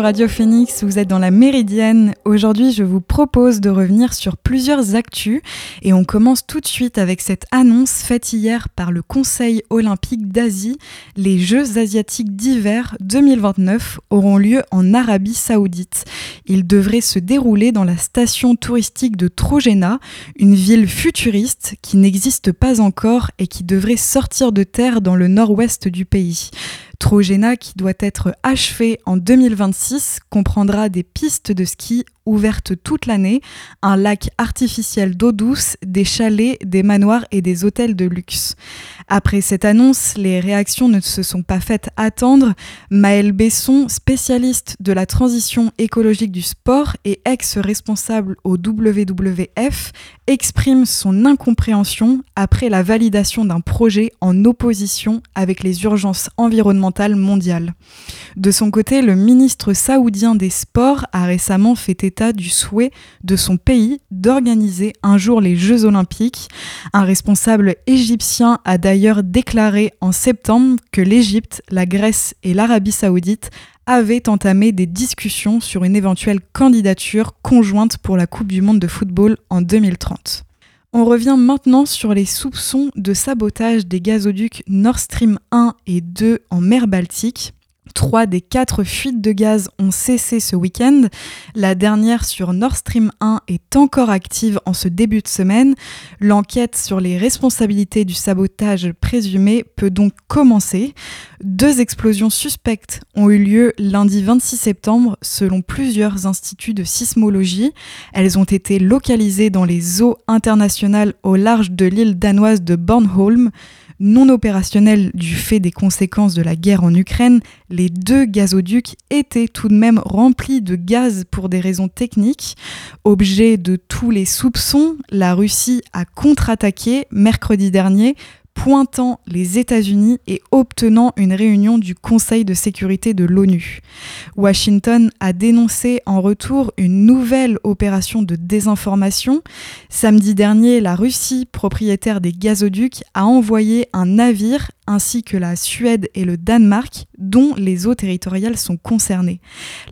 Radio Phoenix, vous êtes dans la Méridienne. Aujourd'hui, je vous propose de revenir sur plusieurs actus et on commence tout de suite avec cette annonce faite hier par le Conseil olympique d'Asie. Les Jeux asiatiques d'hiver 2029 auront lieu en Arabie saoudite. Ils devraient se dérouler dans la station touristique de Trojena, une ville futuriste qui n'existe pas encore et qui devrait sortir de terre dans le nord-ouest du pays. Trojena, qui doit être achevé en 2026, comprendra des pistes de ski ouvertes toute l'année, un lac artificiel d'eau douce, des chalets, des manoirs et des hôtels de luxe. Après cette annonce, les réactions ne se sont pas faites attendre. Maël Besson, spécialiste de la transition écologique du sport et ex-responsable au WWF, exprime son incompréhension après la validation d'un projet en opposition avec les urgences environnementales mondiales. De son côté, le ministre saoudien des Sports a récemment fait du souhait de son pays d'organiser un jour les Jeux olympiques. Un responsable égyptien a d'ailleurs déclaré en septembre que l'Égypte, la Grèce et l'Arabie saoudite avaient entamé des discussions sur une éventuelle candidature conjointe pour la Coupe du Monde de football en 2030. On revient maintenant sur les soupçons de sabotage des gazoducs Nord Stream 1 et 2 en mer Baltique. Trois des quatre fuites de gaz ont cessé ce week-end. La dernière sur Nord Stream 1 est encore active en ce début de semaine. L'enquête sur les responsabilités du sabotage présumé peut donc commencer. Deux explosions suspectes ont eu lieu lundi 26 septembre selon plusieurs instituts de sismologie. Elles ont été localisées dans les eaux internationales au large de l'île danoise de Bornholm non opérationnels du fait des conséquences de la guerre en Ukraine, les deux gazoducs étaient tout de même remplis de gaz pour des raisons techniques. Objet de tous les soupçons, la Russie a contre-attaqué mercredi dernier pointant les États-Unis et obtenant une réunion du Conseil de sécurité de l'ONU. Washington a dénoncé en retour une nouvelle opération de désinformation. Samedi dernier, la Russie, propriétaire des gazoducs, a envoyé un navire ainsi que la Suède et le Danemark, dont les eaux territoriales sont concernées.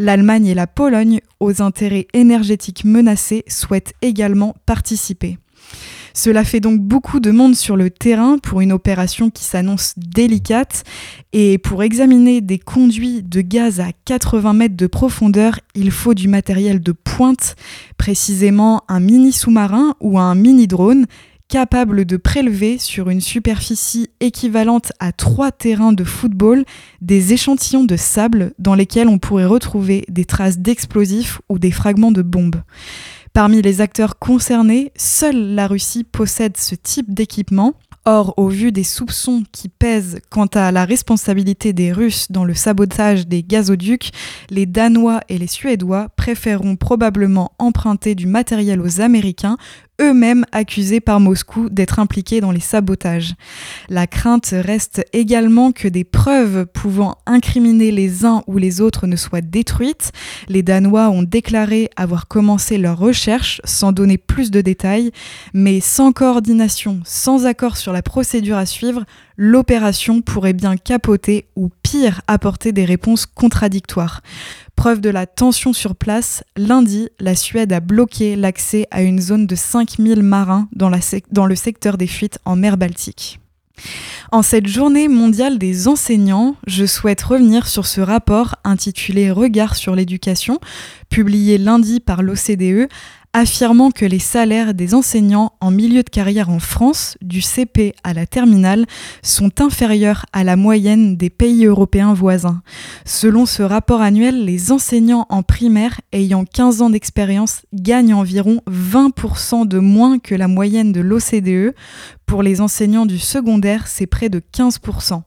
L'Allemagne et la Pologne, aux intérêts énergétiques menacés, souhaitent également participer. Cela fait donc beaucoup de monde sur le terrain pour une opération qui s'annonce délicate et pour examiner des conduits de gaz à 80 mètres de profondeur, il faut du matériel de pointe, précisément un mini sous-marin ou un mini drone capable de prélever sur une superficie équivalente à trois terrains de football des échantillons de sable dans lesquels on pourrait retrouver des traces d'explosifs ou des fragments de bombes. Parmi les acteurs concernés, seule la Russie possède ce type d'équipement. Or, au vu des soupçons qui pèsent quant à la responsabilité des Russes dans le sabotage des gazoducs, les Danois et les Suédois préféreront probablement emprunter du matériel aux Américains, eux-mêmes accusés par Moscou d'être impliqués dans les sabotages. La crainte reste également que des preuves pouvant incriminer les uns ou les autres ne soient détruites. Les Danois ont déclaré avoir commencé leurs recherches sans donner plus de détails, mais sans coordination, sans accord sur la procédure à suivre, l'opération pourrait bien capoter ou pire apporter des réponses contradictoires. Preuve de la tension sur place, lundi, la Suède a bloqué l'accès à une zone de 5000 marins dans, dans, le secteur des fuites en mer Baltique. En cette journée mondiale des enseignants, je souhaite revenir sur ce rapport intitulé Regard sur l'éducation, publié lundi par l'OCDE, affirmant que les salaires des enseignants en milieu de carrière en France, du CP à la terminale, sont inférieurs à la moyenne des pays européens voisins. Selon ce rapport annuel, les enseignants en primaire ayant 15 ans d'expérience gagnent environ 20% de moins que la moyenne de l'OCDE. Pour les enseignants du secondaire, c'est près de 15%.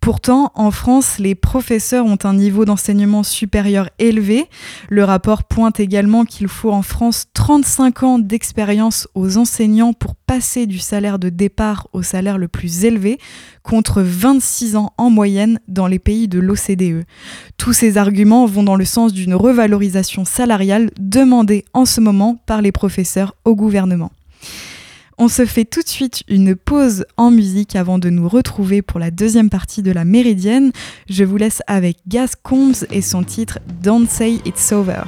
Pourtant, en France, les professeurs ont un niveau d'enseignement supérieur élevé. Le rapport pointe également qu'il faut en France 35 ans d'expérience aux enseignants pour passer du salaire de départ au salaire le plus élevé, contre 26 ans en moyenne dans les pays de l'OCDE. Tous ces arguments vont dans le sens d'une revalorisation salariale demandée en ce moment par les professeurs au gouvernement. On se fait tout de suite une pause en musique avant de nous retrouver pour la deuxième partie de la Méridienne. Je vous laisse avec Gas Combs et son titre Don't Say It's Over.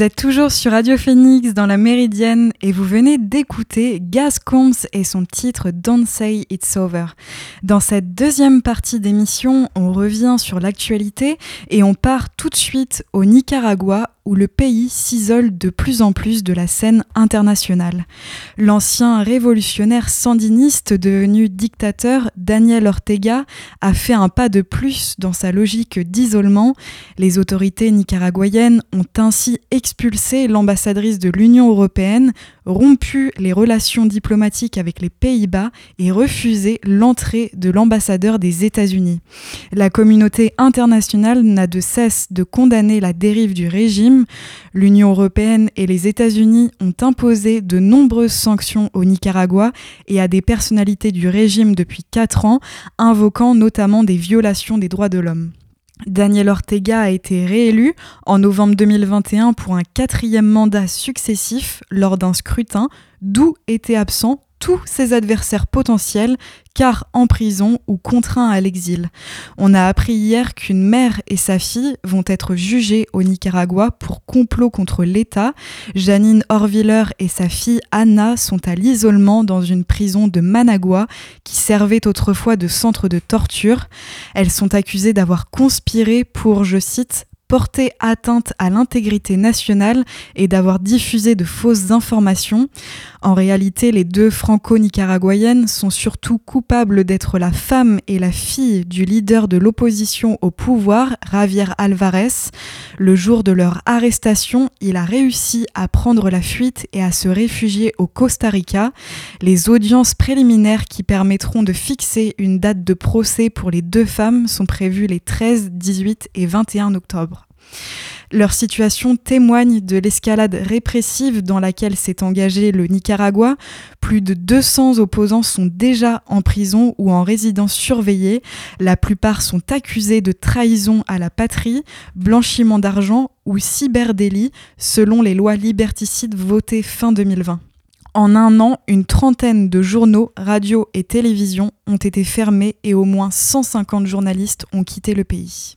Vous êtes toujours sur Radio Phoenix dans la Méridienne et vous venez d'écouter Gas Combs et son titre Don't Say It's Over. Dans cette deuxième partie d'émission, on revient sur l'actualité et on part tout de suite au Nicaragua où le pays s'isole de plus en plus de la scène internationale. L'ancien révolutionnaire sandiniste devenu dictateur Daniel Ortega a fait un pas de plus dans sa logique d'isolement. Les autorités nicaraguayennes ont ainsi expulsé l'ambassadrice de l'Union européenne, rompu les relations diplomatiques avec les Pays-Bas et refusé l'entrée de l'ambassadeur des États-Unis. La communauté internationale n'a de cesse de condamner la dérive du régime. L'Union européenne et les États-Unis ont imposé de nombreuses sanctions au Nicaragua et à des personnalités du régime depuis quatre ans, invoquant notamment des violations des droits de l'homme. Daniel Ortega a été réélu en novembre 2021 pour un quatrième mandat successif lors d'un scrutin d'où étaient absents tous ses adversaires potentiels, car en prison ou contraints à l'exil. On a appris hier qu'une mère et sa fille vont être jugées au Nicaragua pour complot contre l'État. Janine Orviller et sa fille Anna sont à l'isolement dans une prison de Managua qui servait autrefois de centre de torture. Elles sont accusées d'avoir conspiré pour, je cite, porter atteinte à l'intégrité nationale et d'avoir diffusé de fausses informations. En réalité, les deux franco-nicaraguayennes sont surtout coupables d'être la femme et la fille du leader de l'opposition au pouvoir, Javier Alvarez. Le jour de leur arrestation, il a réussi à prendre la fuite et à se réfugier au Costa Rica. Les audiences préliminaires qui permettront de fixer une date de procès pour les deux femmes sont prévues les 13, 18 et 21 octobre. Leur situation témoigne de l'escalade répressive dans laquelle s'est engagé le Nicaragua. Plus de 200 opposants sont déjà en prison ou en résidence surveillée. La plupart sont accusés de trahison à la patrie, blanchiment d'argent ou cyberdélit, selon les lois liberticides votées fin 2020. En un an, une trentaine de journaux, radios et télévisions ont été fermés et au moins 150 journalistes ont quitté le pays.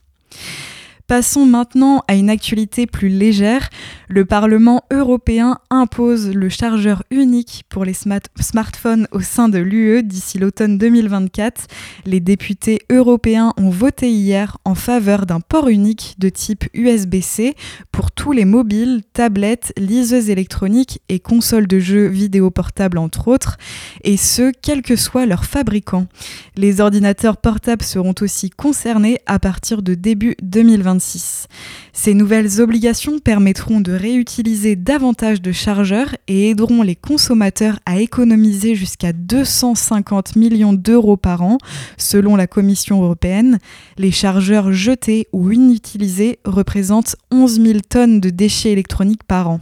Passons maintenant à une actualité plus légère. Le Parlement européen impose le chargeur unique pour les smartphones au sein de l'UE d'ici l'automne 2024. Les députés européens ont voté hier en faveur d'un port unique de type USB-C pour tous les mobiles, tablettes, liseuses électroniques et consoles de jeux vidéo portables entre autres, et ce, quel que soit leur fabricant. Les ordinateurs portables seront aussi concernés à partir de début 2024. Ces nouvelles obligations permettront de réutiliser davantage de chargeurs et aideront les consommateurs à économiser jusqu'à 250 millions d'euros par an, selon la Commission européenne. Les chargeurs jetés ou inutilisés représentent 11 000 tonnes de déchets électroniques par an.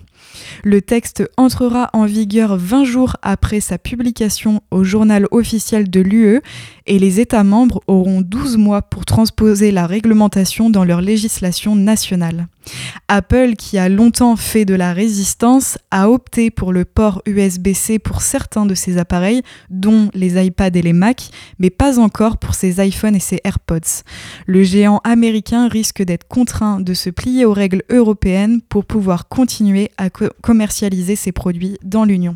Le texte entrera en vigueur 20 jours après sa publication au journal officiel de l'UE et les États membres auront 12 mois pour transposer la réglementation dans leur législation nationale. Apple, qui a longtemps fait de la résistance, a opté pour le port USB-C pour certains de ses appareils, dont les iPads et les Mac, mais pas encore pour ses iPhones et ses AirPods. Le géant américain risque d'être contraint de se plier aux règles européennes pour pouvoir continuer à commercialiser ses produits dans l'Union.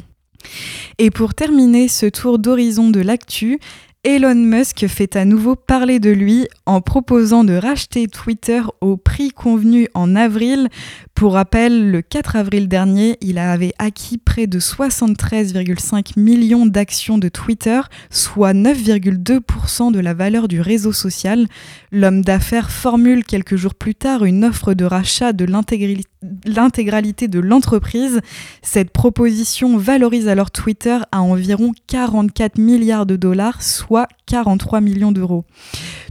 Et pour terminer ce tour d'horizon de l'actu, Elon Musk fait à nouveau parler de lui en proposant de racheter Twitter au prix convenu en avril. Pour rappel, le 4 avril dernier, il avait acquis près de 73,5 millions d'actions de Twitter, soit 9,2% de la valeur du réseau social. L'homme d'affaires formule quelques jours plus tard une offre de rachat de l'intégralité de l'entreprise. Cette proposition valorise alors Twitter à environ 44 milliards de dollars, soit 43 millions d'euros.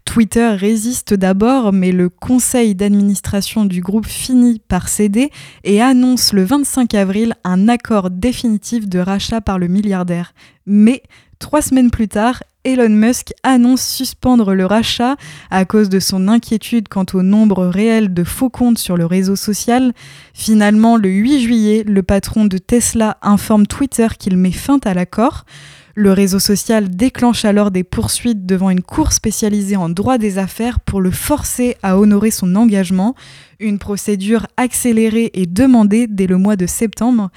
Twitter résiste d'abord, mais le conseil d'administration du groupe finit par céder et annonce le 25 avril un accord définitif de rachat par le milliardaire. Mais trois semaines plus tard, Elon Musk annonce suspendre le rachat à cause de son inquiétude quant au nombre réel de faux comptes sur le réseau social. Finalement, le 8 juillet, le patron de Tesla informe Twitter qu'il met fin à l'accord. Le réseau social déclenche alors des poursuites devant une cour spécialisée en droit des affaires pour le forcer à honorer son engagement, une procédure accélérée et demandée dès le mois de septembre.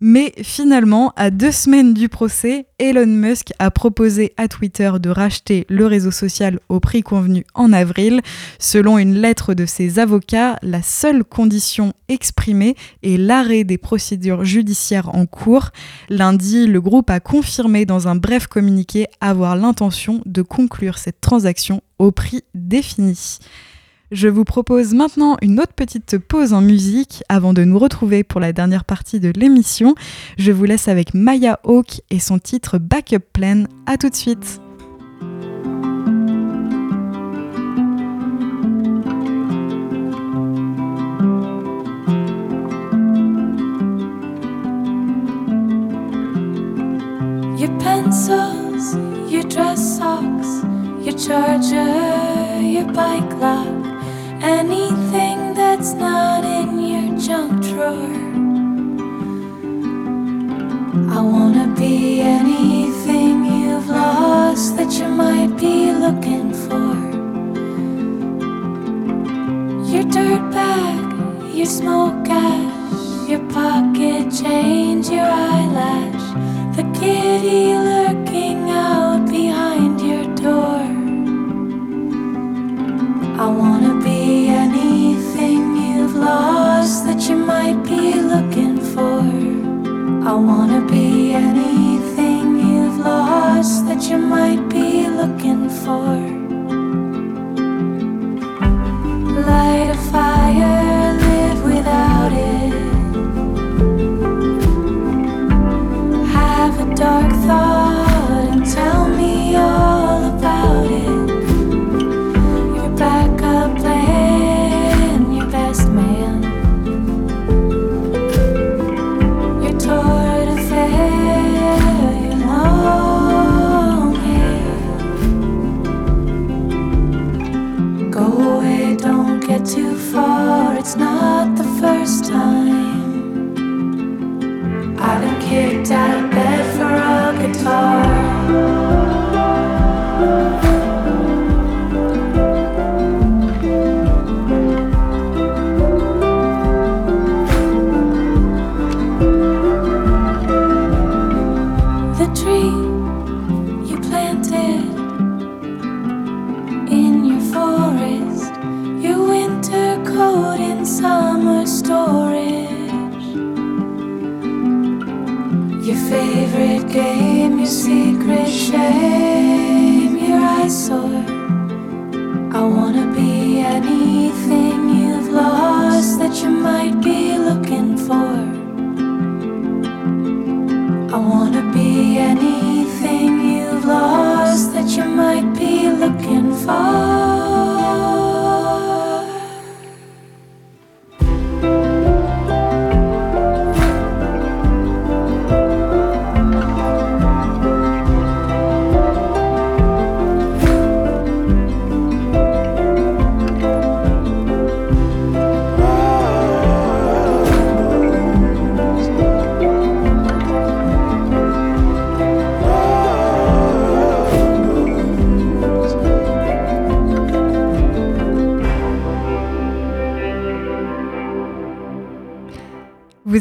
Mais finalement, à deux semaines du procès, Elon Musk a proposé à Twitter de racheter le réseau social au prix convenu en avril. Selon une lettre de ses avocats, la seule condition exprimée est l'arrêt des procédures judiciaires en cours. Lundi, le groupe a confirmé dans un bref communiqué avoir l'intention de conclure cette transaction au prix défini. Je vous propose maintenant une autre petite pause en musique avant de nous retrouver pour la dernière partie de l'émission. Je vous laisse avec Maya Hawk et son titre Backup Plan. A tout de suite. are.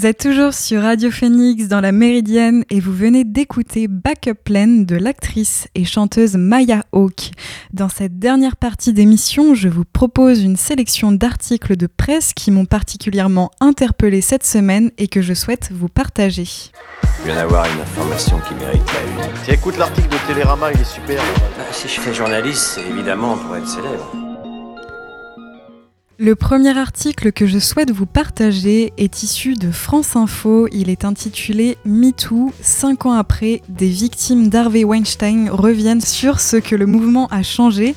Vous êtes toujours sur Radio Phoenix dans la Méridienne et vous venez d'écouter Backup Plan de l'actrice et chanteuse Maya Hawke. Dans cette dernière partie d'émission, je vous propose une sélection d'articles de presse qui m'ont particulièrement interpellé cette semaine et que je souhaite vous partager. Je viens d'avoir une information qui mérite la une. Tiens, écoute l'article de Télérama, il est super. Bah, si je fais journaliste, c'est évidemment pour être célèbre. Le premier article que je souhaite vous partager est issu de France Info. Il est intitulé MeToo, 5 ans après, des victimes d'Harvey Weinstein reviennent sur ce que le mouvement a changé.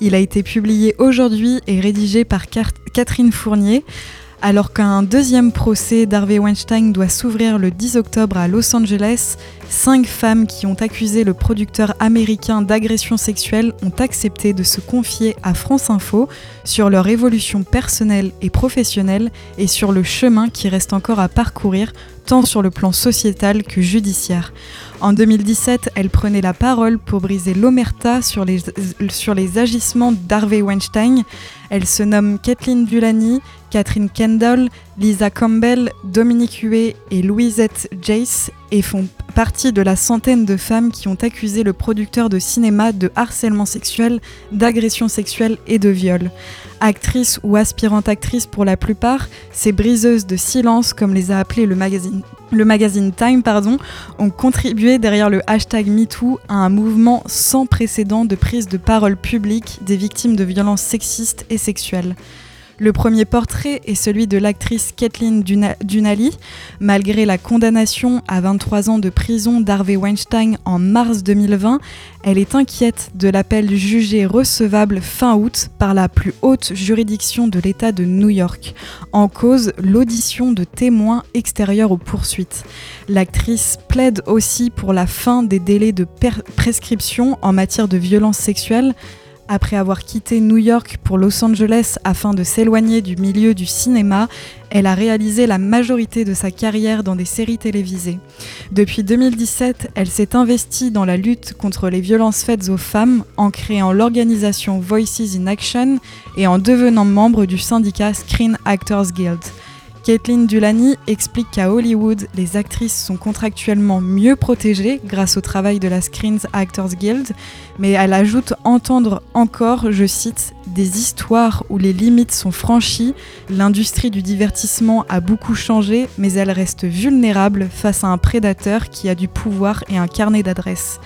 Il a été publié aujourd'hui et rédigé par Catherine Fournier. Alors qu'un deuxième procès d'Harvey Weinstein doit s'ouvrir le 10 octobre à Los Angeles, cinq femmes qui ont accusé le producteur américain d'agression sexuelle ont accepté de se confier à France Info sur leur évolution personnelle et professionnelle et sur le chemin qui reste encore à parcourir tant sur le plan sociétal que judiciaire. En 2017, elle prenait la parole pour briser l'omerta sur les, sur les agissements d'Harvey Weinstein. Elle se nomme Kathleen Dulany, Catherine Kendall, Lisa Campbell, Dominique Huet et Louisette Jace et font partie de la centaine de femmes qui ont accusé le producteur de cinéma de harcèlement sexuel, d'agression sexuelle et de viol. Actrices ou aspirantes actrices pour la plupart, ces briseuses de silence, comme les a appelées le magazine, Time, ont contribué derrière le hashtag MeToo à un mouvement sans précédent de prise de parole publique des victimes de violences sexistes et sexuelles. Le premier portrait est celui de l'actrice Kathleen Duna- Dunally. Malgré la condamnation à 23 ans de prison d'Harvey Weinstein en mars 2020, elle est inquiète de l'appel jugé recevable fin août par la plus haute juridiction de l'État de New York, en cause l'audition de témoins extérieurs aux poursuites. L'actrice plaide aussi pour la fin des délais de prescription en matière de violences sexuelles après avoir quitté New York pour Los Angeles afin de s'éloigner du milieu du cinéma, elle a réalisé la majorité de sa carrière dans des séries télévisées. Depuis 2017, elle s'est investie dans la lutte contre les violences faites aux femmes en créant l'organisation Voices in Action et en devenant membre du syndicat Screen Actors Guild. Caitlin Dulany explique qu'à Hollywood, les actrices sont contractuellement mieux protégées grâce au travail de la Screen Actors Guild, mais elle ajoute entendre encore, je cite, des histoires où les limites sont franchies, l'industrie du divertissement a beaucoup changé, mais elle reste vulnérable face à un prédateur qui a du pouvoir et un carnet d'adresses.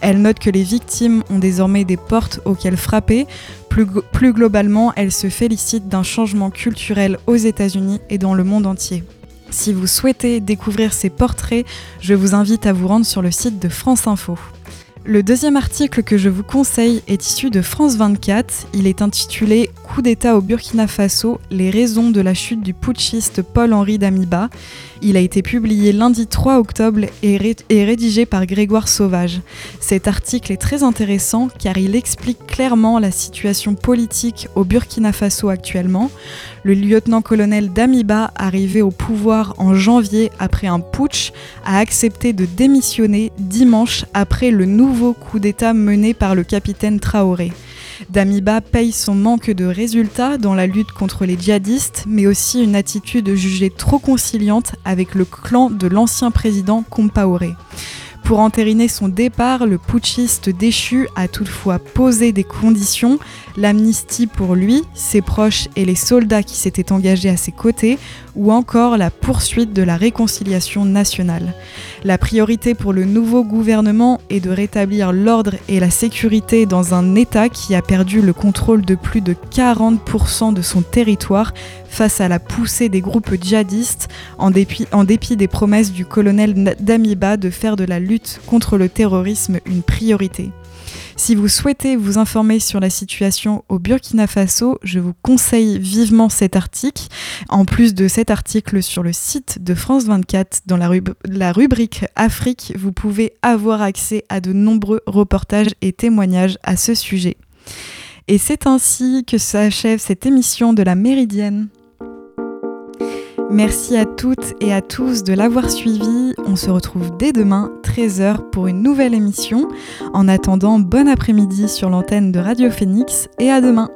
Elle note que les victimes ont désormais des portes auxquelles frapper, plus, globalement, elle se félicite d'un changement culturel aux États-Unis et dans le monde entier. Si vous souhaitez découvrir ces portraits, je vous invite à vous rendre sur le site de France Info. Le deuxième article que je vous conseille est issu de France 24. Il est intitulé Coup d'État au Burkina Faso, les raisons de la chute du putschiste Paul-Henri Damiba. Il a été publié lundi 3 octobre et, est rédigé par Grégoire Sauvage. Cet article est très intéressant car il explique clairement la situation politique au Burkina Faso actuellement. Le lieutenant-colonel Damiba, arrivé au pouvoir en janvier après un putsch, a accepté de démissionner dimanche après le nouveau coup d'État mené par le capitaine Traoré. Damiba paye son manque de résultats dans la lutte contre les djihadistes, mais aussi une attitude jugée trop conciliante avec le clan de l'ancien président Compaoré. Pour entériner son départ, le putschiste déchu a toutefois posé des conditions, l'amnistie pour lui, ses proches et les soldats qui s'étaient engagés à ses côtés, ou encore la poursuite de la réconciliation nationale. La priorité pour le nouveau gouvernement est de rétablir l'ordre et la sécurité dans un État qui a perdu le contrôle de plus de 40% de son territoire face à la poussée des groupes djihadistes, en dépit, des promesses du colonel Damiba de faire de la lutte contre le terrorisme une priorité. Si vous souhaitez vous informer sur la situation au Burkina Faso, je vous conseille vivement cet article. En plus de cet article sur le site de France 24, dans la, rubrique Afrique, vous pouvez avoir accès à de nombreux reportages et témoignages à ce sujet. Et c'est ainsi que s'achève cette émission de la Méridienne. Merci à toutes et à tous de l'avoir suivi. On se retrouve dès demain, 13h, pour une nouvelle émission. En attendant, bon après-midi sur l'antenne de Radio Phoenix et à demain.